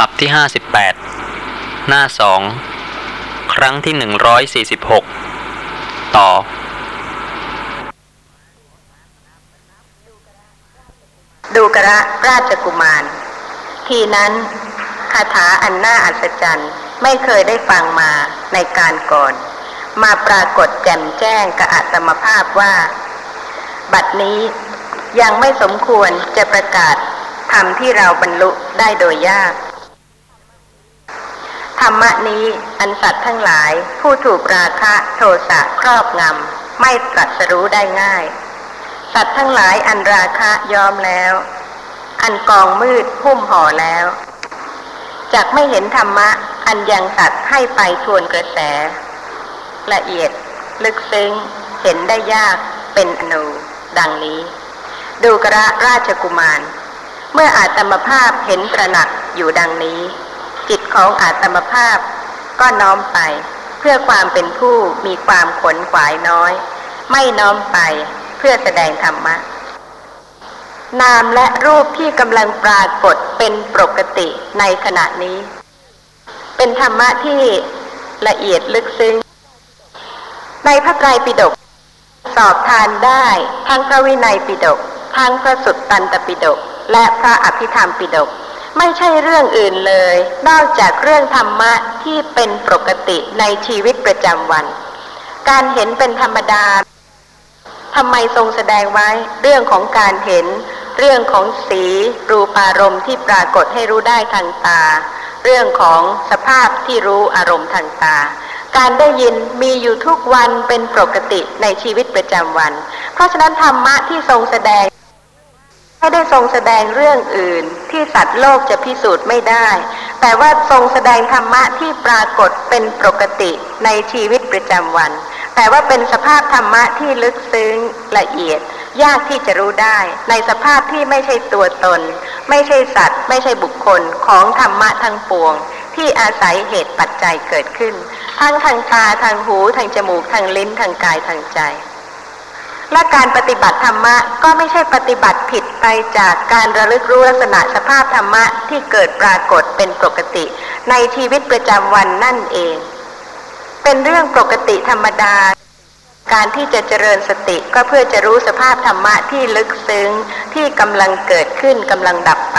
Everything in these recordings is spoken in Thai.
ลับที่ 58 หน้า2ครั้งที่ 146 ต่อ ดูกระราชกุมาร ทีนั้นคาถาอันน่าอัศจรรย์ไม่เคยได้ฟังมาในการก่อน มาปรากฏแจ่มแจ้งกับอัตมภาพว่า บัดนี้ยังไม่สมควรจะประกาศธรรมที่เราบรรลุได้โดยยาก ธรรมะนี้อันสัตว์ทั้งหลายผู้ถูกราคะโทสะครอบงำ ไม่ตรัสรู้ได้ง่าย สัตว์ทั้งหลายอันราคะยอมแล้ว อันกองมืดหุ้มห่อแล้วจากไม่เห็นธรรมะ อันยังสัตว์ให้ไปทวนกระแส ละเอียด ลึกซึ้ง เห็นได้ยากเป็นอนุดังนี้ ดูกระราชกุมาร เมื่ออาตมภาพเห็นตระหนักอยู่ดังนี้ ของอาตมภาพ ก็น้อมไป เพื่อความเป็นผู้มีความขนขวายน้อย ไม่น้อมไปเพื่อแสดงธรรมะ นามและรูปที่กำลังปรากฏเป็นปกติในขณะนี้ เป็นธรรมะที่ละเอียดลึกซึ้ง ในพระไตรปิฎกสอบทานได้ทั้งพระวินัยปิฎกทั้งพระสุตตันตปิฎกและพระอภิธรรมปิฎก ไม่ใช่เรื่องอื่นเลย นอกจากเรื่องธรรมะที่เป็นปกติในชีวิตประจำวัน การเห็นเป็นธรรมดาทำไมทรงแสดงไว้เรื่องของการเห็น เรื่องของสีรูปารมณ์ที่ปรากฏให้รู้ได้ทางตา เรื่องของสภาพที่รู้อารมณ์ทางตา การได้ยินมีอยู่ทุกวันเป็นปกติในชีวิตประจำวัน เพราะฉะนั้นธรรมะที่ทรงแสดง ไม่ได้ทรงแสดงเรื่องอื่น ที่สัตว์โลกจะพิสูจน์ไม่ได้ แต่ว่าทรงแสดงธรรมะที่ปรากฏเป็นปกติในชีวิตประจำวัน แต่ว่าเป็นสภาพธรรมะที่ลึกซึ้งละเอียด ยากที่จะรู้ได้ ในสภาพที่ไม่ใช่ตัวตน ไม่ใช่สัตว์ ไม่ใช่บุคคลของธรรมะทั้งปวง ที่อาศัยเหตุปัจจัยเกิดขึ้น ทั้งทางตาทางหูทางจมูกทางลิ้นทางกายทางใจ และการปฏิบัติธรรมะก็ไม่ใช่ปฏิบัติผิดไปจากการระลึกรู้ลักษณะสภาพธรรมะที่เกิดปรากฏเป็นปกติ ในชีวิตประจำวันนั่นเอง เป็นเรื่องปกติธรรมดา การที่จะเจริญสติก็เพื่อจะรู้สภาพธรรมะที่ลึกซึ้งที่กำลังเกิดขึ้นกำลังดับไป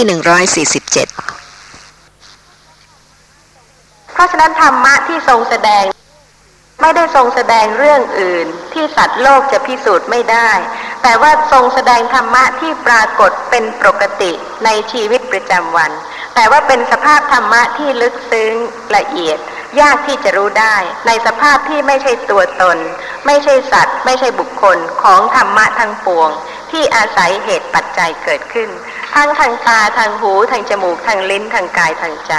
ที่หนึ่งร้อยสี่สิบเจ็ดเพราะฉะนั้นธรรมะที่ทรงแสดง ไม่ได้ทรงแสดงเรื่องอื่น ที่สัตว์โลกจะพิสูจน์ไม่ได้ แต่ว่าทรงแสดงธรรมะที่ปรากฏเป็นปกติในชีวิตประจำวัน แต่ว่าเป็นสภาพธรรมะที่ลึกซึ้งละเอียดยากที่จะรู้ได้ในสภาพที่ไม่ใช่ตัวตน ไม่ใช่สัตว์ ไม่ใช่บุคคลของธรรมะทั้งปวง ที่อาศัยเหตุปัจจัยเกิดขึ้น ทั้งทางตาทางหูทางจมูกทางลิ้นทางกายทางใจ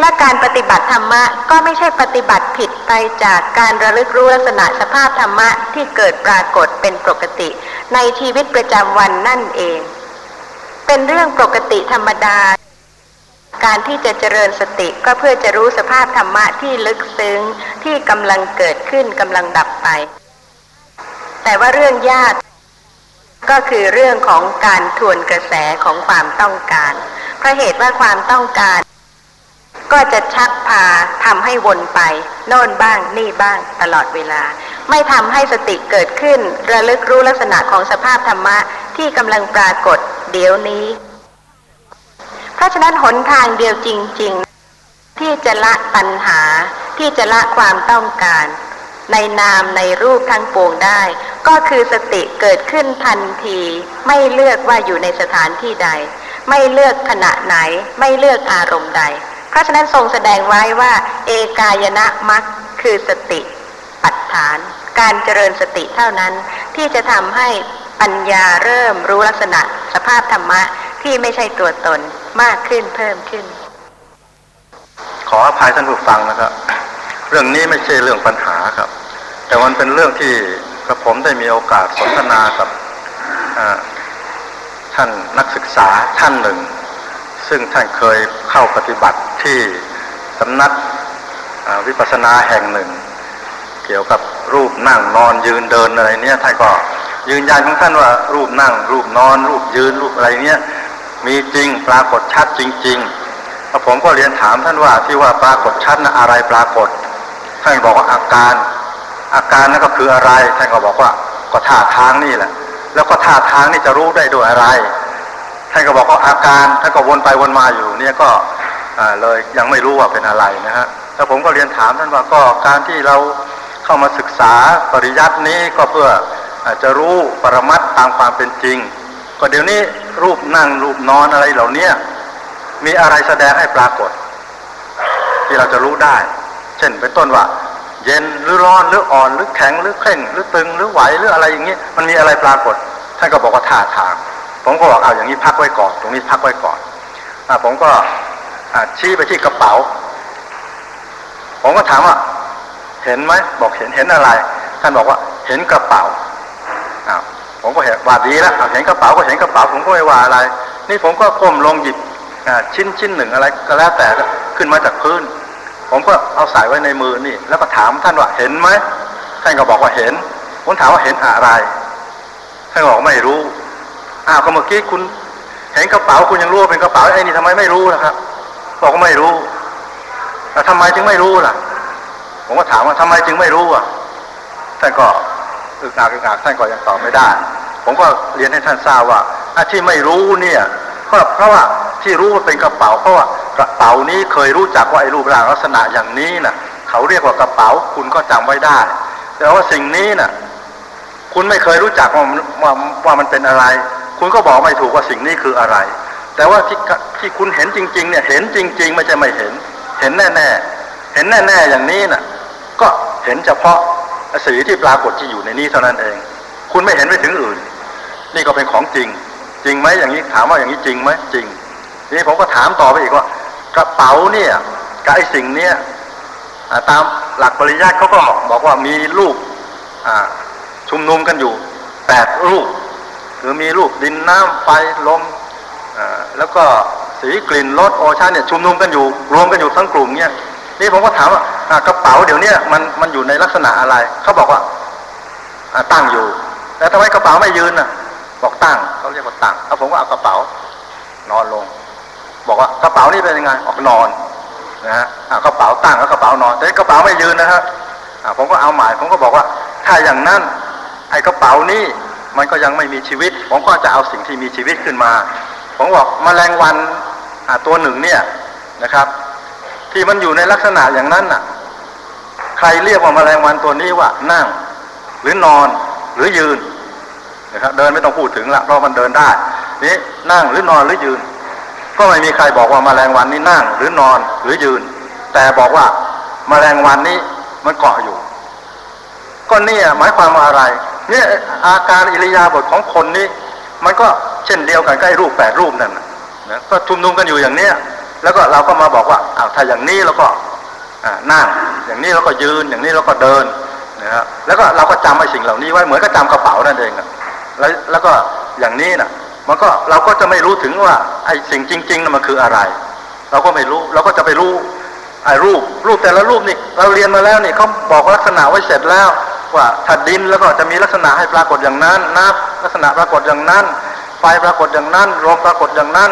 และการปฏิบัติธรรมะก็ไม่ใช่ปฏิบัติผิดไปจากการระลึกรู้ลักษณะสภาพธรรมะที่เกิดปรากฏเป็นปกติ ในชีวิตประจำวันนั่นเอง เป็นเรื่องปกติธรรมดา การที่จะเจริญสติก็เพื่อจะรู้สภาพธรรมะที่ลึกซึ้งที่กำลังเกิดขึ้นกำลังดับไป แต่ว่าเรื่องยาก ก็คือเรื่องของการทวนกระแสของความต้องการ เพราะเหตุว่าความต้องการ ก็จะชักพาทำให้วนไป โน่นบ้างนี่บ้างตลอดเวลา ไม่ทำให้สติเกิดขึ้น ระลึกรู้ลักษณะของสภาพธรรมะที่กำลังปรากฏเดี๋ยวนี้ เพราะฉะนั้นหนทางเดียวจริง ๆ ที่จะละปัญหาที่จะละความต้องการ ในนามในรูปทั้งปวงได้ ก็คือสติเกิดขึ้นทันที ไม่เลือกว่าอยู่ในสถานที่ใด ไม่เลือกขณะไหน ไม่เลือกอารมณ์ใด เพราะฉะนั้นทรงแสดงไว้ว่า เอกายนะมัคคือสติปัฏฐาน การเจริญสติเท่านั้น ที่จะทำให้ปัญญาเริ่มรู้ลักษณะสภาพธรรมะที่ไม่ใช่ตัวตนมากขึ้นเพิ่มขึ้น ขออภัยท่านผู้ฟังนะครับ เรื่องนี้ไม่ใช่เรื่องปัญหาครับ แต่มันเป็นเรื่องที่กระผมได้มีโอกาสสนทนากับท่านนักศึกษาท่านหนึ่ง ซึ่งท่านเคยเข้าปฏิบัติที่สำนักวิปัสสนาแห่งหนึ่ง เกี่ยวกับรูปนั่งนอนยืนเดินอะไรเนี่ยท่านก็ยืนยันของท่านว่ารูปนั่ง รูปนอน รูปยืนรูปอะไรเนี่ยมีจริงปรากฏชัดจริงๆแล้วผมก็เรียนถามท่านว่าที่ว่าปรากฏชัดนะอะไรปรากฏ ท่านบอกว่าอาการ อาการนั่นก็คืออะไร ท่านก็บอกว่าก็ท่าทางนี่แหละ แล้วก็ท่าทางนี่จะรู้ได้ด้วยอะไร ท่านก็บอกว่าอาการ ท่านก็วนไปวนมาอยู่ เนี่ยก็เลยยังไม่รู้ว่าเป็นอะไรนะฮะแล้วผมก็เรียนถามท่านว่าก็การที่เราเข้ามาศึกษาปริยัตินี้ก็เพื่ออจะรู้ปรมัตถ์ตามความเป็นจริง ก็เดี๋ยวนี้รูปนั่งรูปนอนอะไรเหล่านี้มีอะไรแสดงให้ปรากฏ ที่เราจะรู้ได้ เช่นเป็นต้นว่า เย็นหรือร้อนหรืออ่อนหรือแข็งหรือเคร่งหรือตึงหรือไหวหรืออะไรอย่างนี้มันมีอะไรปรากฏท่านก็บอกว่าท่าทาง ผมก็บอกเอาอย่างนี้พักไว้ก่อน ตรงนี้พักไว้ก่อนอผมก็ชี้ไปที่กระเป๋า ผมก็ถามว่า เห็นไหมบอกเห็นเห็นอะไร ท่านบอกว่าเห็นกระเป๋าอ้าวผมก็เห็นว่าดีแล้วเห็นกระเป๋าก็เห็นกระเป๋าผมก็ไม่ว่าอะไร นี่ผมก็ก้มลงหยิบชิ้นชิ้นหนึ่งอะไรก็แล้วแต่ขึ้นมาจากพื้น ผมก็เอาใส่ไว้ในมือนี่ แล้วก็ถามท่านว่าเห็นไหมท่านก็บอกว่าเห็น ผมถามว่าเห็นอะไรท่านบอกไม่รู้อ้าวก็เมื่อกี้คุณเห็นกระเป๋าคุณยังรู้ว่าเป็นกระเป๋าไอ้นี่ทำไมไม่รู้ล่ะครับบอกว่าไม่รู้แต่ทำไมจึงไม่รู้ล่ะ ผมก็ถามว่าทำไมจึงไม่รู้อะท่านก็อึกอักอึกอักท่านก็ยังตอบไม่ได้ ผมก็เรียนให้ท่านทราบว่าอาที่ไม่รู้เนี่ยก็เพราะว่าที่รู้ว่าเป็นกระเป๋าเพราะว่า กระเป๋านี้เคยรู้จักว่าไอ้รูปร่างลักษณะอย่างนี้น่ะเขาเรียกว่ากระเป๋าคุณก็จำไว้ได้ แต่ว่าสิ่งนี้น่ะคุณไม่เคยรู้จักว่ามันว่าว่ามันเป็นอะไร คุณก็บอกไม่ถูกว่าสิ่งนี้คืออะไร แต่ว่าที่ที่คุณเห็นจริง ๆ เนี่ยเห็นจริง ๆ ไม่ใช่ไม่เห็น เห็นแน่ๆเห็นแน่ๆอย่างนี้น่ะ ก็เห็นเฉพาะสีที่ปรากฏที่อยู่ในนี้เท่านั้นเอง คุณไม่เห็นไปถึงอื่น นี่ก็เป็นของจริง จริงไหมอย่างนี้ถามว่าอย่างนี้จริงไหมจริงนี้ผมก็ถามต่อไปอีกว่า กระเป๋าเนี่ยกับไอ้สิ่งเนี้ยตามหลักปริยัติเขาก็บอกว่ามีรูปชุมนุมกันอยู่แปดรูปคือมีรูปดินน้ำไฟลมแล้วก็สีกลิ่นรสโอชาเนี่ยชุมนุมกันอยู่ รวมกันอยู่ทั้งกลุ่มเนี่ยนี่ผมก็ถามว่ากระเป๋าเดี๋ยวนี้มันมันอยู่ในลักษณะอะไรเขาบอกว่าอ่าตั้งอยู่ แล้วทำไมกระเป๋าไม่ยืนน่ะ บอกตั้งเขาเรียกว่าตั้งแล้วผมก็เอากระเป๋านอนลง บอกว่ากระเป๋านี่เป็นยังไงออกนอนนะฮะกระเป๋าตั้งแล้วกระเป๋านอนแต่กระเป๋าไม่ยืนนะฮะผมก็เอาหมายผมก็บอกว่า ถ้าอย่างนั้นไอ้กระเป๋านี่มันก็ยังไม่มีชีวิต ผมก็จะเอาสิ่งที่มีชีวิตขึ้นมา ผมบอกมแมลงวันตัวหนึ่งเนี่ยนะครับ ที่มันอยู่ในลักษณะอย่างนั้นน่ะ ใครเรียกว่าแมลงวันตัวนี้ว่านั่ง หรือนอนหรือยืนนะครับเดินไม่ต้องพูดถึงละเพราะมันเดินได้นี่นั่งหรือนอนหรือยืน ก็ไม่มีใครบอกว่าแมลงวันนี้นั่งหรือนอนหรือยืน แต่บอกว่าแมลงวันนี้มันเกาะอยู่ ก็เนี่ยหมายความว่าอะไร เนี่ยอาการอิริยาบถของคนนี้ มันก็เช่นเดียวกันกับไอ้รูปแปดรูปนั่นนะก็ชุมนุมกันอยู่อย่างเนี้ยแล้วก็เราก็มาบอกว่าอ้าวถ้าอย่างนี้เราก็นั่งอย่างนี้เราก็ยืนอย่างนี้เราก็เดินนะครับแล้วก็เราก็จำไอ้สิ่งเหล่านี้ไว้เหมือนกับจำกระเป๋านั่นเองแล้วแล้วก็อย่างนี้น่ะ มันก็เราก็จะไม่รู้ถึงว่าไอ้สิ่งจริงๆนั่นมันคืออะไร เราก็ไม่รู้เราก็จะไปรู้ไอ้รูปรูปแต่ละรูปนี่เราเรียนมาแล้วนี่เขาบอกลักษณะไว้เสร็จแล้วว่าถ้าดินแล้วก็จะมีลักษณะให้ปรากฏอย่างนั้นน้ำลักษณะปรากฏอย่างนั้น ไฟปรากฏอย่างนั้นลมปรากฏอย่างนั้น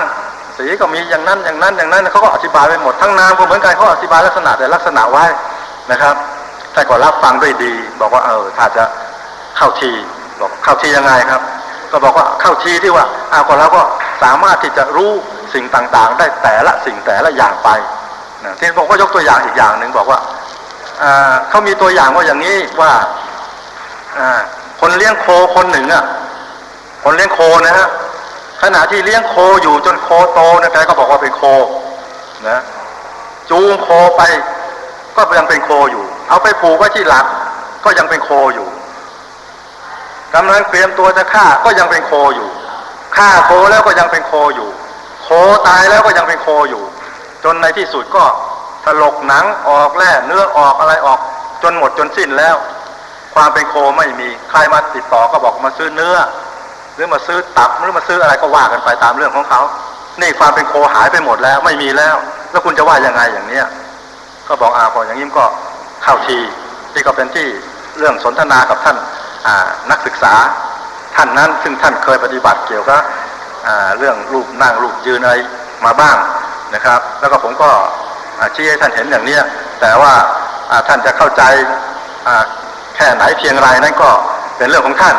สีก็มีอย่างนั้นอย่างนั้นอย่างนั้นเขาก็อธิบายไปหมดทั้งน้ำก็เหมือนกันเขาอธิบายลักษณะแต่ลักษณะไว้นะครับท่ก็รับฟังด้วยดี บอกว่าเออถ้าจะเข้าทีบอกเข้าทียังไงครับ ก็บอกว่าเข้าทีที่ว่าอ้าวก็เราก็สามารถที่จะรู้สิ่งต่างๆ ได้แต่ละสิ่งแต่ละอย่างไปนะที่ผมก็ยกตัวอย่างอีกอย่างหนึ่งบอกว่าเขามีตัวอย่างว่าอย่างนี้ว่าอ่าคนเลี้ยงโคคนหนึ่งอะคนเลี้ยงโคนะฮะขณะที่เลี้ยงโคอยู่จนโคโตนะแกก็บอกว่าเป็นโคนะจูงโคไป ก็ยังเป็นโคอยู่ เอาไปผูกไว้ที่หลัก ก็ยังเป็นโคอยู่ กำลังเตรียมตัวจะฆ่าก็ยังเป็นโคอยู่ฆ่าโคแล้วก็ยังเป็นโคอยู่ โคตายแล้วก็ยังเป็นโคอยู่ จนในที่สุดก็ถลกหนังออกแล่เนื้อออกอะไรออกจนหมดจนสิ้นแล้ว ความเป็นโคไม่มีใครมาติดต่อก็บอกมาซื้อเนื้อ หรือมาซื้อตับหรือมาซื้ออะไรก็ว่ากันไปตามเรื่องของเขานี่ความเป็นโคหายไปหมดแล้วไม่มีแล้ว แล้วคุณจะว่ายังไงอย่างเนี้ยก็บอกอาพออย่างนี้ก็เข้าทีที่ก็เป็นที่เรื่องสนทนากับท่าน นักศึกษาท่านนั้น ซึ่งท่านเคยปฏิบัติเกี่ยวกับเรื่องรูปนั่งรูปยืนอะไรมาบ้างนะครับ แล้วก็ผมก็ชี้ให้ท่านเห็นอย่างเนี้ยแต่ว่าท่านจะเข้าใจแค่ไหนเพียงไรนั้นก็เป็นเรื่องของท่าน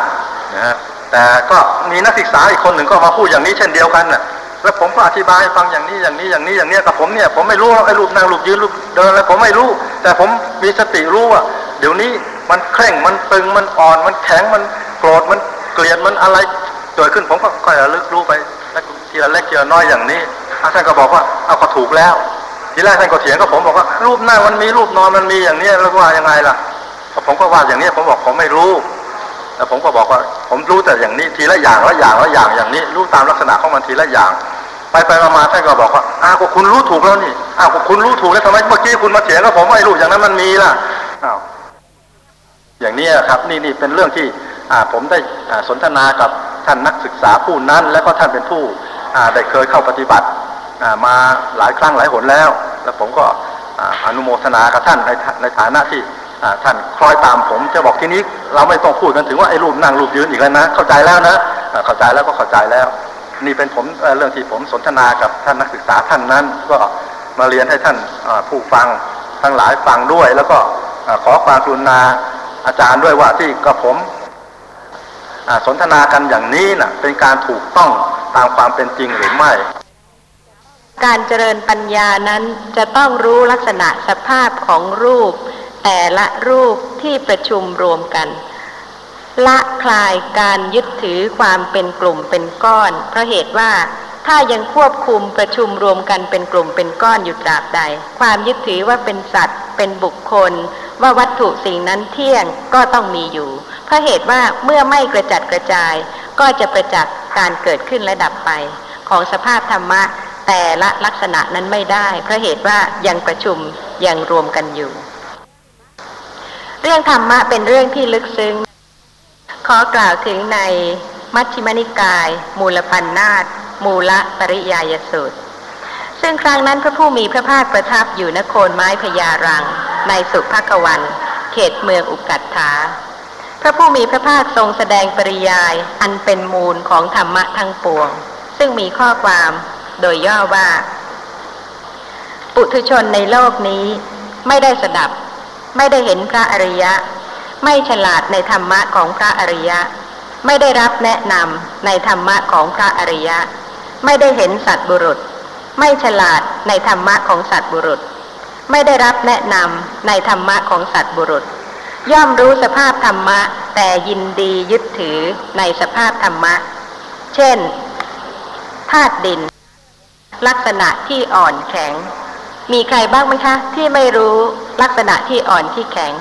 นะฮะแต่ก็มีนักศึกษาอีกคนหนึ่งก็มาพูดอย่างนี้เช่นเดียวกันน่ะแล้วผมก็อธิบายฟังอย่างนี้อย่างนี้อย่างนี้อย่างนี้กับผมเนี่ยผมไม่รู้ไอ้รูปนั่งรูปยืนรูปเดินอะไรผมไม่รู้ แต่ผมมีสติรู้ว่าเดี๋ยวนี้ มันเคร่งมันตึงมันอ่อนมันแข็งมันโกรธมันเกลียดมันอะไรเกิดขึ้นผมก็ค่อยระลึกรู้ไปทีละเล็กทีละน้อยอย่างนี้ท่านก็บอกว่าเอาก็ถูกแล้ว ทีแรกท่านก็เถียงกับผมบอกว่ารูปหนั่งมันมีรูปนอนมันมีอย่างนี้แล้วว่ายังไงล่ะผมก็ว่าอย่างนี้ผมบอกผมไม่รู้แล้วผมก็บอกว่าผมรู้แต่อย่างนี้ทีละอย่างละอย่างละอย่างอย่างนี้ รู้ตามลักษณะของมันทีละอย่าง ไปไปมามาท่านก็บอกว่าอ้าวคุณรู้ถูกแล้วนี่อ้าวคุณรู้ถูกแล้วทำไมเมื่อกี้คุณมาเถียงกับผมไม่รู้อย่างนั้นมันมีล่ะอ้าว อย่างนี้ครับนี่นี่เป็นเรื่องที่ผมได้สนทนากับท่านนักศึกษาผู้นั้น แล้วก็ท่านเป็นผู้ได้เคยเข้าปฏิบัติมาหลายครั้งหลายหนแล้ว แล้วผมก็อนุโมทนากับท่านในในฐานะที่ท่านคล้อยตามผมจะบอกทีนี้เราไม่ต้องพูดกันถึงว่าไอ้รูปนั่งรูปยืนอีกแล้วนะ เข้าใจแล้วนะเข้าใจแล้วก็เข้าใจแล้ว นี่เป็นผมเรื่องที่ผมสนทนากับท่านนักศึกษาท่านนั้น ก็มาเรียนให้ท่านผู้ฟังทั้งหลายฟังด้วย แล้วก็ขอความกรุณา อาจารย์ด้วยว่าที่กับผมสนทนากันอย่างนี้น่ะ เป็นการถูกต้องตามความเป็นจริงหรือไม่ การเจริญปัญญานั้นจะต้องรู้ลักษณะสภาพของรูป แต่ละรูปที่ประชุมรวมกัน ละคลายการยึดถือความเป็นกลุ่มเป็นก้อน เพราะเหตุว่าถ้ายังควบคุมประชุมรวมกันเป็นกลุ่มเป็นก้อนอยู่ตราบใด ความยึดถือว่าเป็นสัตว์ เป็นบุคคล ว่าวัตถุสิ่งนั้นเที่ยงก็ต้องมีอยู่เพราะเหตุว่าเมื่อไม่กระจัดกระจาย ก็จะประจักษ์การเกิดขึ้นและดับไป ของสภาพธรรมะแต่ละลักษณะนั้นไม่ได้ เพราะเหตุว่ายังประชุมยังรวมกันอยู่ เรื่องธรรมะเป็นเรื่องที่ลึกซึ้ง ขอกล่าวถึงในมัชฌิมนิกาย มูลพันนาตมูลปริยายสูตร ซึ่งครั้งนั้นพระผู้มีพระภาคประทับอยู่นคนไม้พญารัง ในสุภควัน เขตเมืองอุกัตถาพระผู้มีพระภาคทรงแสดงปริยายอันเป็นมูลของธรรมะทั้งปวง ซึ่งมีข้อความโดยย่อว่า ปุถุชนในโลกนี้ ไม่ได้สดับ ไม่ได้เห็นพระอริยะ ไม่ฉลาดในธรรมะของพระอริยะ ไม่ได้รับแนะนำในธรรมะของพระอริยะ ไม่ได้เห็นสัตบุรุษ ไม่ฉลาดในธรรมะของสัตบุรุษ ไม่ได้รับแนะนำในธรรมะของสัตว์บุรุษ ย่อมรู้สภาพธรรมะ แต่ยินดียึดถือในสภาพธรรมะ เช่นธาตุดิน ลักษณะที่อ่อนแข็ง มีใครบ้างไหมคะ ที่ไม่รู้ลักษณะที่อ่อนที่แข็ง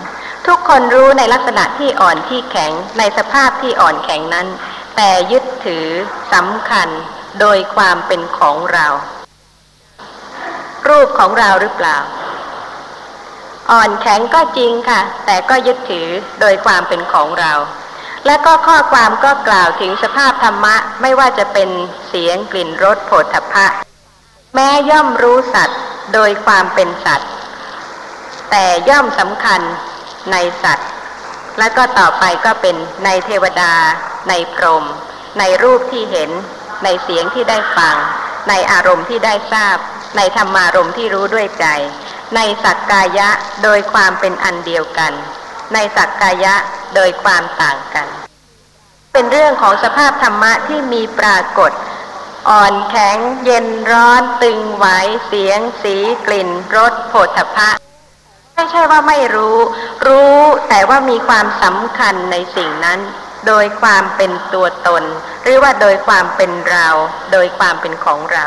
ทุกคนรู้ในลักษณะที่อ่อนที่แข็ง ในสภาพที่อ่อนแข็งนั้น แต่ยึดถือสำคัญโดยความเป็นของเรา รูปของเราหรือเปล่า อ่อนแข็งก็จริงค่ะ แต่ก็ยึดถือโดยความเป็นของเรา และก็ข้อความก็กล่าวถึงสภาพธรรมะไม่ว่าจะเป็นเสียงกลิ่นรสโผฏฐัพพะ แม้ย่อมรู้สัตว์โดยความเป็นสัตว์ แต่ย่อมสำคัญในสัตว์ และก็ต่อไปก็เป็นในเทวดา ในพรหมในรูปที่เห็น ในเสียงที่ได้ฟัง ในอารมณ์ที่ได้ทราบ ในธรรมารมณ์ที่รู้ด้วยใจ ในสักกายะโดยความเป็นอันเดียวกัน ในสักกายะโดยความต่างกัน เป็นเรื่องของสภาพธรรมะที่มีปรากฏ อ่อนแข็ง เย็นร้อนตึงไหวเสียง สีกลิ่นรสโผฏฐัพพะไม่ใช่ว่าไม่รู้ รู้แต่ว่ามีความสำคัญในสิ่งนั้น โดยความเป็นตัวตน หรือว่าโดยความเป็นเรา โดยความเป็นของเรา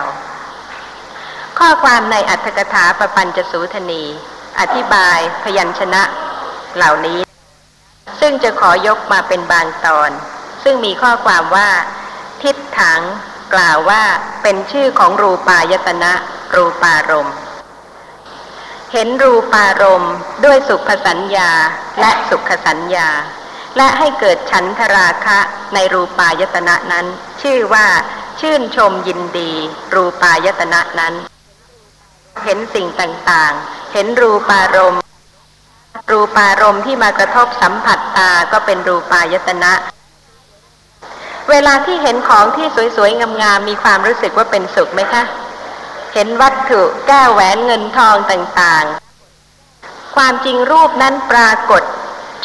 ข้อความในอัตถกถาปปัญจสูทนี อธิบายพยัญชนะเหล่านี้ ซึ่งจะขอยกมาเป็นบางตอน ซึ่งมีข้อความว่า ทิฏถังกล่าวว่าเป็นชื่อของรูปายตนะ รูปารมณ์เห็นรูปารมณ์ด้วยสุขสัญญาและสุขสัญญา และให้เกิดฉันทราคะในรูปายตนะนั้น ชื่อว่าชื่นชมยินดี รูปายตนะนั้น เห็นสิ่งต่างๆ เห็นรูปารมณ์รูปารมณ์ที่มากระทบสัมผัสตาก็เป็นรูปายตนะ เวลาที่เห็นของที่สวยๆงามๆมีความรู้สึกว่าเป็นสุขไหมคะ เห็นวัตถุแก้วแหวนเงินทองต่างๆ ความจริงรูปนั้นปรากฏ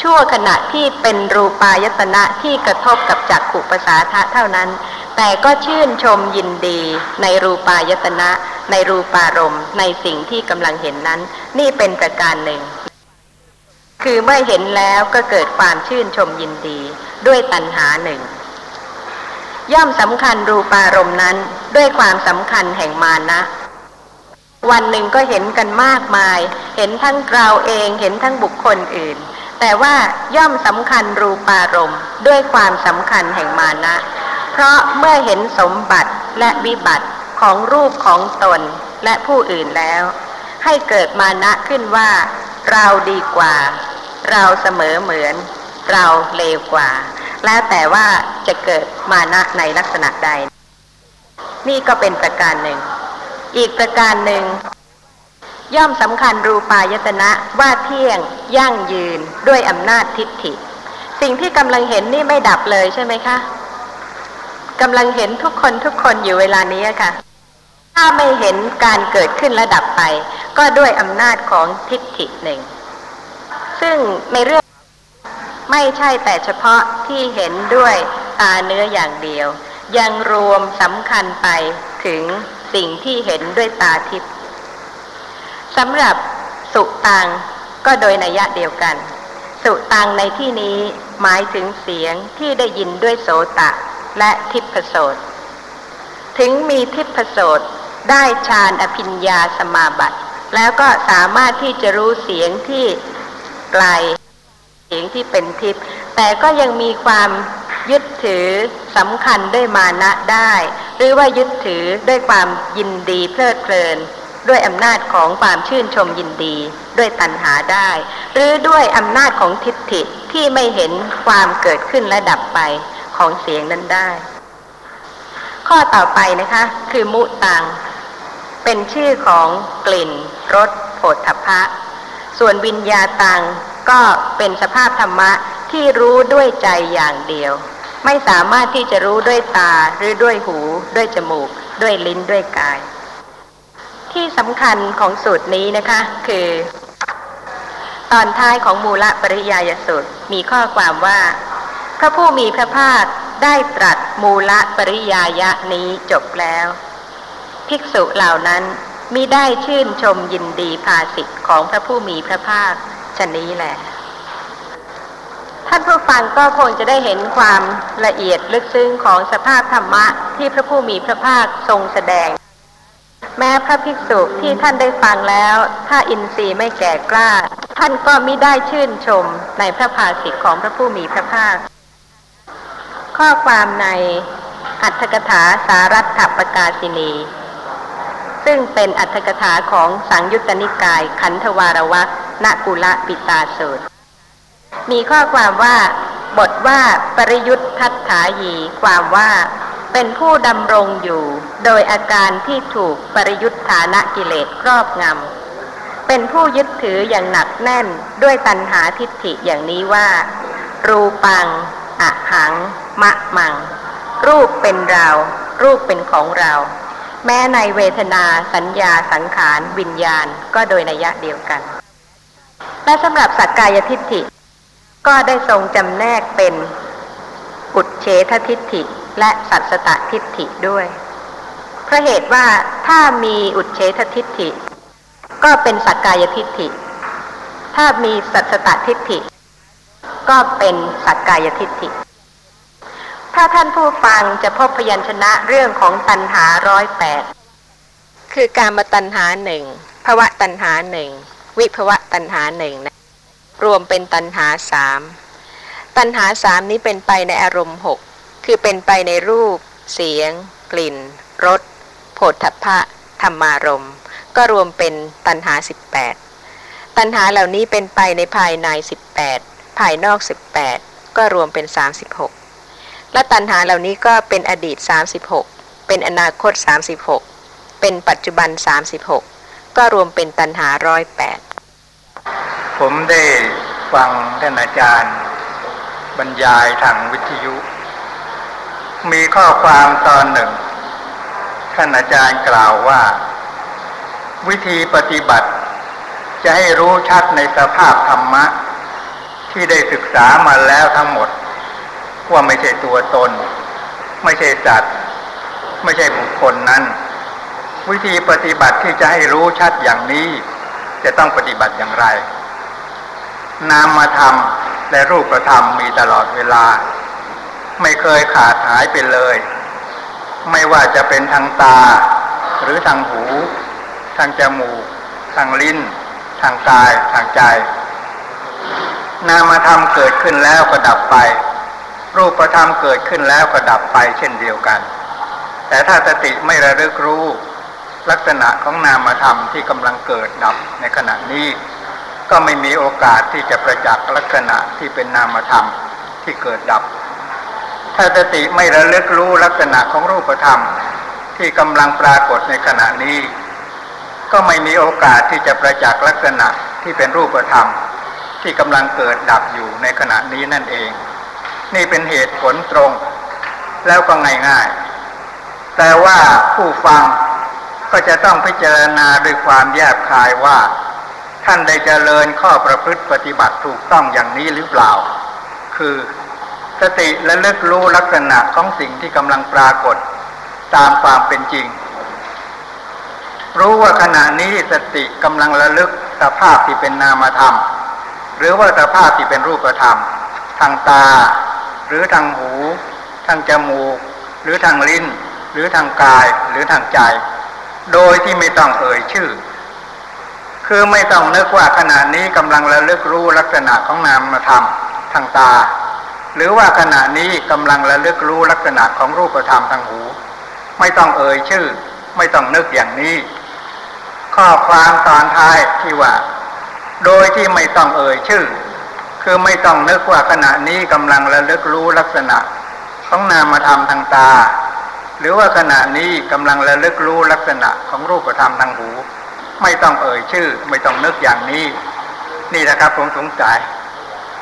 ชั่วขณะที่เป็นรูปายตนะที่กระทบกับจักขุประสาทะเท่านั้น แต่ก็ชื่นชมยินดีในรูปายตนะ ในรูปารมณ์ ในสิ่งที่กำลังเห็นนั้น นี่เป็นประการหนึ่ง คือเมื่อเห็นแล้วก็เกิดความชื่นชมยินดีด้วยตัณหาหนึ่ง ย่อมสำคัญรูปารมณ์นั้นด้วยความสำคัญแห่งมานะวันหนึ่งก็เห็นกันมากมาย เห็นทั้งเราเอง เห็นทั้งบุคคลอื่น แต่ว่าย่อมสำคัญรูปารมณ์ด้วยความสำคัญแห่งมานะ เพราะเมื่อเห็นสมบัติและวิบัติของรูปของตนและผู้อื่นแล้ว ให้เกิดมานะขึ้นว่า เราดีกว่า เราเสมอเหมือน เราเลวกว่า แล้วแต่ว่าจะเกิดมานะในลักษณะใด นี่ก็เป็นประการหนึ่ง อีกประการหนึ่ง ย่อมสำคัญรูปายตนะว่าเที่ยงยั่งยืนด้วยอำนาจทิฏฐิ สิ่งที่กำลังเห็นนี่ไม่ดับเลยใช่ไหมคะกำลังเห็นทุกคนทุกคนอยู่เวลานี้ค่ะ ถ้าไม่เห็นการเกิดขึ้นและดับไป ก็ด้วยอำนาจของทิฏฐิหนึ่ง ซึ่งในเรื่องไม่ใช่แต่เฉพาะที่เห็นด้วยตาเนื้ออย่างเดียว ยังรวมสำคัญไปถึงสิ่งที่เห็นด้วยตาทิพย์ สำหรับสุตังก็โดยนัยยะเดียวกัน สุตังในที่นี้หมายถึงเสียงที่ได้ยินด้วยโสตะและทิพโสตถึงมีทิพโสตได้ฌานอภิญญาสมาบัติ แล้วก็สามารถที่จะรู้เสียงที่ไกลเสียงที่เป็นทิพแต่ก็ยังมีความยึดถือสำคัญด้วยมานะได้ หรือว่ายึดถือด้วยความยินดีเพลิดเพลิน ด้วยอำนาจของความชื่นชมยินดี ด้วยตัณหาได้ หรือด้วยอำนาจของทิฏฐิที่ไม่เห็นความเกิดขึ้นและดับไปของเสียงนั้นได้ ข้อต่อไปนะคะ คือมุตัง เป็นชื่อของกลิ่นรสโผฏฐพะ ส่วนวิญญาตังก็เป็นสภาพธรรมะที่รู้ด้วยใจอย่างเดียว ไม่สามารถที่จะรู้ด้วยตาหรือด้วยหู ด้วยจมูก ด้วยลิ้นด้วยกาย ที่สำคัญของสูตรนี้นะคะ คือ ตอนท้ายของมูลปริยายสูตรมีข้อความว่า พระผู้มีพระภาคได้ตรัสมูลปริยายะนี้จบแล้ว ภิกษุเหล่านั้นมิได้ชื่นชมยินดีภาสิทธิ์ของพระผู้มีพระภาคชนนี้แหละ ท่านผู้ฟังก็คงจะได้เห็นความละเอียดลึกซึ้งของสภาพธรรมะที่พระผู้มีพระภาคทรงแสดง แม้พระภิกษุที่ท่านได้ฟังแล้ว ถ้าอินทรีย์ไม่แก่กล้า ท่านก็มิได้ชื่นชมในพระภาสิทธิของพระผู้มีพระภาค ข้อความในอัตถกถาสารัตถปกาสินี ซึ่งเป็นอัตถกถาของสังยุตตนิกายขันธวารวักนกุละปิตาสูตร มีข้อความว่า บทว่าปริยุทธัตถายี ความว่า เป็นผู้ดำรงอยู่ โดยอาการที่ถูกปริยุทธานะกิเลสครอบงำ เป็นผู้ยึดถืออย่างหนักแน่นด้วยตัณหาทิฏฐิอย่างนี้ว่า รูปังอะหัง มะมัง รูปเป็นเรา รูปเป็นของเรา แม้ในเวทนาสัญญาสังขาร วิญญาณก็โดยนัยยะเดียวกัน และสำหรับสักกายทิฏฐิ ก็ได้ทรงจำแนกเป็น อุดเฉททิฏฐิและสัตสตทิฏฐิด้วยเพราะเหตุว่าถ้ามีอุดเฉททิฏฐิ ก็เป็นสักกายทิฏฐิ ถ้ามีสัตสตทิฏฐิ ก็เป็นสักกายทิฏฐิ ถ้าท่านผู้ฟังจะพบพยัญชนะเรื่องของตัณหาร้อยแปดคือการมาตัณหาหนึ่งภวะตัณหาหนึ่งวิภวะตัณหาหนึ่งนะรวมเป็นตัณหาสาม ตัณหาสามนี้เป็นไปในอารมณ์หกคือเป็นไปในรูป เสียง กลิ่นรสโผฏฐัพพะธรรมารมณ์ก็รวมเป็นตัณหาสิบแปดตัณหาเหล่านี้เป็นไปในภายในสิบแปดภายนอกสิบแปดก็รวมเป็นสามสิบหกและตัณหาเหล่านี้ก็เป็นอดีต 36 เป็นอนาคต 36 เป็นปัจจุบัน 36 ก็รวมเป็นตันหาร้อยแปดผมได้ฟังท่านอาจารย์ บรรยายทางวิทยุ มีข้อความตอนหนึ่ง ท่านอาจารย์กล่าวว่า วิธีปฏิบัติ จะให้รู้ชัดในสภาพธรรมะ ที่ได้ศึกษามาแล้วทั้งหมด ว่าไม่ใช่ตัวตน ไม่ใช่สัตว์ ไม่ใช่บุคคลนั้น วิธีปฏิบัติที่จะให้รู้ชัดอย่างนี้ จะต้องปฏิบัติอย่างไร นามธรรม และรูปธรรมมีตลอดเวลา ไม่เคยขาดหายไปเลย ไม่ว่าจะเป็นทางตา หรือทางหู ทางจมูก ทางลิ้น ทางกาย ทางใจ นามธรรมเกิดขึ้นแล้วก็ดับไป รูปธรรมเกิดขึ้นแล้วก็ดับไปเช่นเดียวกัน แต่ถ้าสติไม่ระลึกรู้ ลักษณะของนามธรรมที่กำลังเกิดดับในขณะนี้ ก็ไม่มีโอกาสที่จะประจักษ์ลักษณะที่เป็นนามธรรมที่เกิดดับ ถ้าสติไม่ระลึกรู้ลักษณะของรูปธรรม ที่กำลังปรากฏในขณะนี้ ก็ไม่มีโอกาสที่จะประจักษ์ลักษณะที่เป็นรูปธรรม ที่กำลังเกิดดับอยู่ในขณะนี้นั่นเอง นี่เป็นเหตุผลตรง แล้วก็ง่ายๆแต่ว่าผู้ฟังก็จะต้องพิจารณาด้วยความแยบคายว่า ท่านได้เจริญข้อประพฤติปฏิบัติถูกต้องอย่างนี้หรือเปล่า คือสติและลึกรู้ลักษณะของสิ่งที่กำลังปรากฏ ตามความเป็นจริง รู้ว่าขณะนี้สติกำลังระลึกสภาพที่เป็นนามธรรม หรือว่าสภาพที่เป็นรูปธรรม ทางตา หรือทางหู ทางจมูก หรือทางลิ้น หรือทางกายหรือทางใจ โดยที่ไม่ต้องเอ่ยชื่อ คือไม่ต้องนึกว่าขณะนี้กำลังระลึกรู้ลักษณะของนามธรรมทางตา หรือว่าขณะนี้กำลังระลึกรู้ลักษณะของรูปธรรมทางหู ไม่ต้องเอ่ยชื่อ ไม่ต้องนึกอย่างนี้ ข้อความตอนท้ายที่ว่า โดยที่ไม่ต้องเอ่ยชื่อ คือไม่ต้องนึกว่าขณะนี้กำลังระลึกรู้ลักษณะของนามธรรมทางตา หรือว่าขณะนี้กำลังระลึกรู้ลักษณะของรูปธรรมทางหู ไม่ต้องเอ่ยชื่อ ไม่ต้องนึกอย่างนี้ นี่นะครับผมสงสัย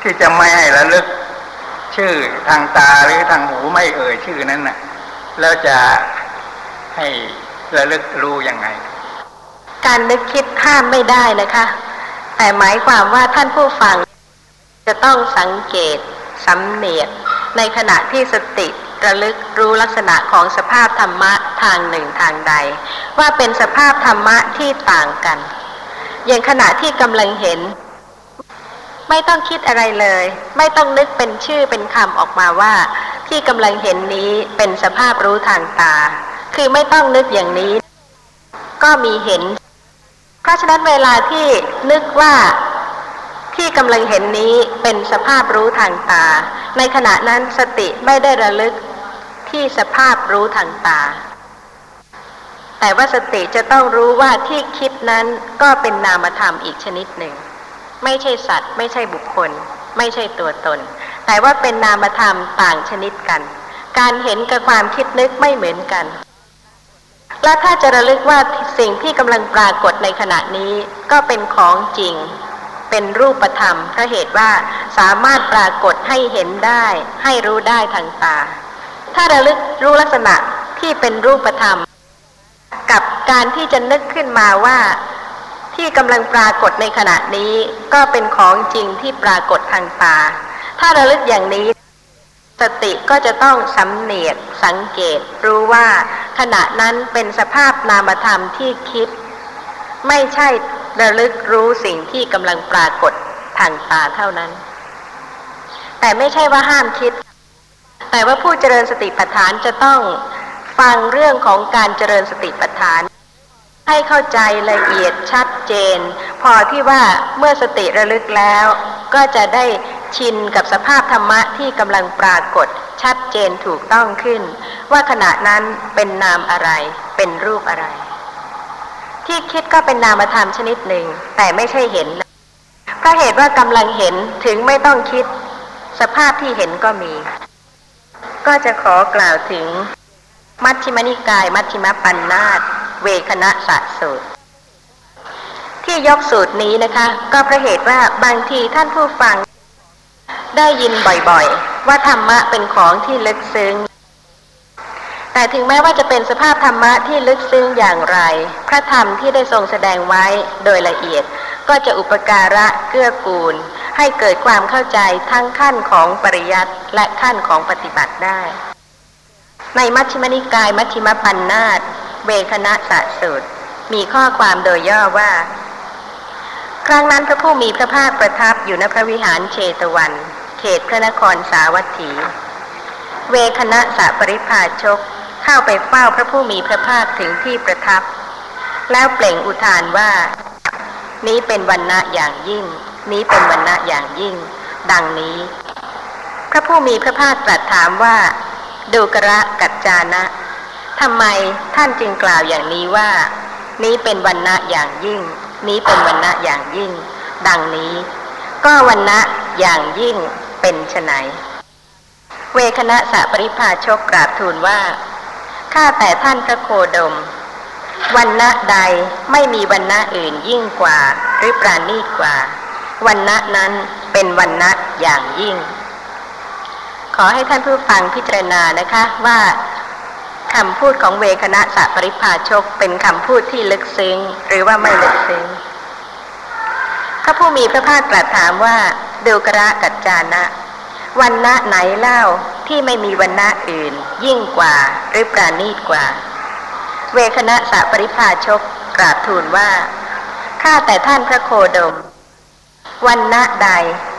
ที่จะไม่ให้ระลึกชื่อทางตาหรือทางหูไม่เอ่ยชื่อนั้นน่ะ แล้วจะให้ระลึกรู้ยังไง การนึกคิดห้ามไม่ได้นะคะ แต่หมายความว่าท่านผู้ฟัง จะต้องสังเกตสำเนียกในขณะที่สติ ระลึกรู้ลักษณะของสภาพธรรมะทางหนึ่งทางใด ว่าเป็นสภาพธรรมะที่ต่างกัน อย่างขณะที่กำลังเห็น ไม่ต้องคิดอะไรเลย ไม่ต้องนึกเป็นชื่อเป็นคำออกมาว่า ที่กำลังเห็นนี้เป็นสภาพรู้ทางตา คือไม่ต้องนึกอย่างนี้ ก็มีเห็น เพราะฉะนั้นเวลาที่นึกว่าที่กำลังเห็นนี้เป็นสภาพรู้ทางตา ในขณะนั้นสติไม่ได้ระลึก ที่สภาพรู้ทางตา แต่ว่าสติจะต้องรู้ว่าที่คิดนั้นก็เป็นนามธรรมอีกชนิดหนึ่ง ไม่ใช่สัตว์ ไม่ใช่บุคคล ไม่ใช่ตัวตน แต่ว่าเป็นนามธรรมต่างชนิดกัน การเห็นกับความคิดนึกไม่เหมือนกัน และถ้าจะระลึกว่าสิ่งที่กำลังปรากฏในขณะนี้ก็เป็นของจริงเป็นรูปธรรมเพราะเหตุว่าสามารถปรากฏให้เห็นได้ ให้รู้ได้ทางตา ถ้าระลึกรู้ลักษณะที่เป็นรูปธรรม กับการที่จะนึกขึ้นมาว่าที่กำลังปรากฏในขณะนี้ก็เป็นของจริงที่ปรากฏทางตา ถ้าระลึกอย่างนี้ สติก็จะต้องสำเนียกสังเกต รู้ว่าขณะนั้นเป็นสภาพนามธรรมที่คิด ไม่ใช่ระลึกรู้สิ่งที่กำลังปรากฏทางตาเท่านั้น แต่ไม่ใช่ว่าห้ามคิด แต่ว่าผู้เจริญสติปัฏฐานจะต้องฟังเรื่องของการเจริญสติปัฏฐาน ให้เข้าใจละเอียดชัดเจน พอที่ว่าเมื่อสติระลึกแล้ว ก็จะได้ชินกับสภาพธรรมะที่กำลังปรากฏชัดเจนถูกต้องขึ้น ว่าขณะนั้นเป็นนามอะไร เป็นรูปอะไร ที่คิดก็เป็นนามธรรมชนิดหนึ่ง แต่ไม่ใช่เห็นเพราะเหตุว่ากำลังเห็นถึงไม่ต้องคิด สภาพที่เห็นก็มี ก็จะขอกล่าวถึง มัชฌิมนิกาย มัชฌิมปัญนาตเวคณะสัสูตร ที่ยกสูตรนี้นะคะ ก็เพราะเหตุว่าบางทีท่านผู้ฟัง ได้ยินบ่อยๆ ว่าธรรมะเป็นของที่ลึกซึ้ง แต่ถึงแม้ว่าจะเป็นสภาพธรรมะที่ลึกซึ้งอย่างไร พระธรรมที่ได้ทรงแสดงไว้โดยละเอียด ก็จะอุปการะเกื้อกูล ให้เกิดความเข้าใจทั้งขั้นของปริยัติ และขั้นของปฏิบัติได้ ในมัชฌิมนิกายมัชฌิมปัญนาตเวคณะสะสูตร มีข้อความโดยย่อว่า ครั้งนั้นพระผู้มีพระภาคประทับอยู่ณพระวิหารเชตวัน เขตพระนครสาวัตถี เวคณะสะปริพาชกเข้าไปเฝ้าพระผู้มีพระภาคถึงที่ประทับ แล้วเปล่งอุทานว่า นี้เป็นวันณะอย่างยิ่ง นี้เป็นวันณะอย่างยิ่ง ดังนี้ พระผู้มีพระภาคตรัสถามว่าดูกระกัจจานะทำไมท่านจึงกล่าวอย่างนี้ว่า นี้เป็นวันณะอย่างยิ่ง นี้เป็นวันณะอย่างยิ่ง ดังนี้ ก็วันณะอย่างยิ่งเป็นไฉนเวคณะสะปริพาชกกราบทูลว่าข้าแต่ท่านพระโคดมวันณะใดไม่มีวันณะอื่นยิ่งกว่า หรือปราณีกว่าวันณะนั้นเป็นวันณะอย่างยิ่ง ขอให้ท่านผู้ฟังพิจารณานะคะว่าคำพูดของเวคณะสะปริพาชกเป็นคำพูดที่ลึกซึ้งหรือว่าไม่ลึกซึ้งพระผู้มีพระภาคตรัสถามว่าดูกระกัจจานะวันณะไหนเล่าที่ไม่มีวันณะอื่น ยิ่งกว่าหรือปราณีตกว่า เวคณะสะปริพาชกกราบทูลว่าข้าแต่ท่านพระโคดม วันณะใด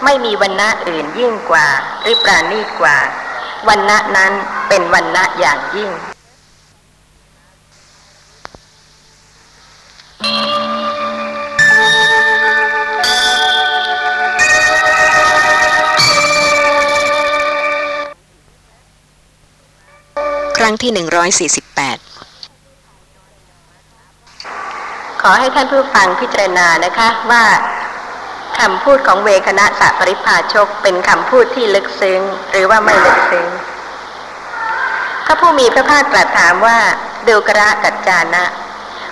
ไม่มีวันณะอื่นยิ่งกว่า หรือปราณีตกว่าวันณะนั้นเป็นวันณะอย่างยิ่ง ครั้งที่ 148ขอให้ท่านผู้ฟังพิจารณานะคะว่า คำพูดของเวคณะสะปริพาชกเป็นคำพูดที่ลึกซึ้ง หรือว่าไม่ลึกซึ้งพระผู้มีพระภาคตรัสถามว่าดูกระกัจจานะ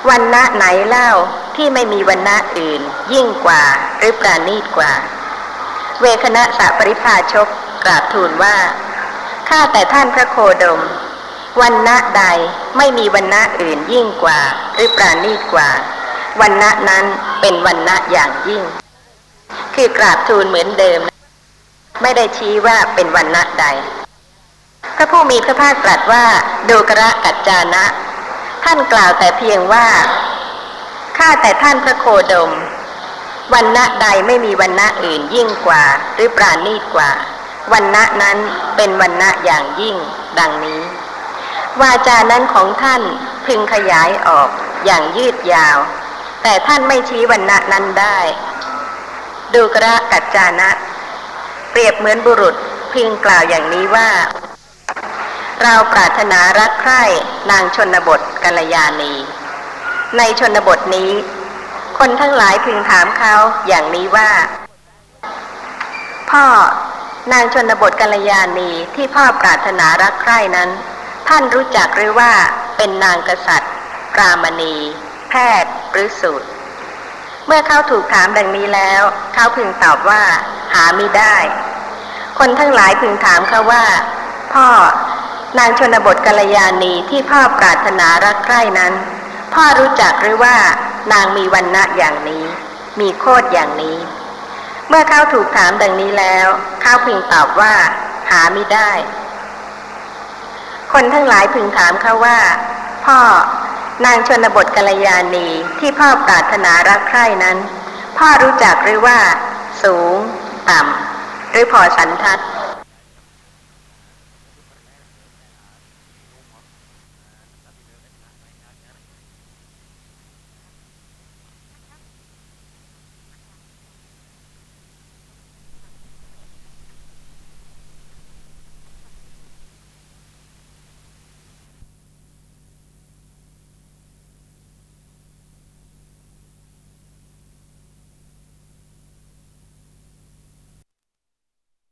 วันณะไหนเล่าที่ไม่มีวันณะอื่น ยิ่งกว่าหรือปราณีตกว่า เวคณะสะปริพาชกกราบทูลว่าข้าแต่ท่านพระโคดม วันณะใดไม่มีวันณะอื่นยิ่งกว่า หรือปราณีตกว่า วันณะนั้นเป็นวันณะอย่างยิ่ง คือกราบทูลเหมือนเดิม ไม่ได้ชี้ว่าเป็นวันณะใด พระผู้มีพระภาคตรัสว่าดูกระกัจจานะ ท่านกล่าวแต่เพียงว่าข้าแต่ท่านพระโคดม วันณะใดไม่มีวันณะอื่นยิ่งกว่า หรือปราณีตกว่า วันณะนั้นเป็นวันณะอย่างยิ่ง ดังนี้ วาจานั้นของท่านพึงขยายออกอย่างยืดยาว แต่ท่านไม่ชี้วันณะนั้นได้ ดูกระกัจจานะ เปรียบเหมือนบุรุษพึงกล่าวอย่างนี้ว่า เราปรารถนารักใคร่นางชนบทกัลยาณี ในชนบทนี้ คนทั้งหลายพึงถามเขาอย่างนี้ว่า พ่อนางชนบทกัลยาณีที่พ่อปรารถนารักใคร่นั้น ท่านรู้จักหรือว่าเป็นนางกษัตริย์ ปรามณี แพทย์หรือสูตร เมื่อเขาถูกถามดังนี้แล้ว เขาพึงตอบว่า หาไม่ได้ คนทั้งหลายพึงถามเขาว่า พ่อนางชนบทกัลยาณีที่พ่อปรารถนารักใคร่นั้น พ่อรู้จักหรือว่านางมีวันณะอย่างนี้ มีโคดอย่างนี้ เมื่อเขาถูกถามดังนี้แล้วเขาพึงตอบว่า หาไม่ได้ คนทั้งหลายพึงถามเขาว่า พ่อ นางชนบทกัลยาณีที่พ่อปรารถนารักใคร่นั้น พ่อรู้จักหรือว่า สูง ต่ำ หรือพอสันทัด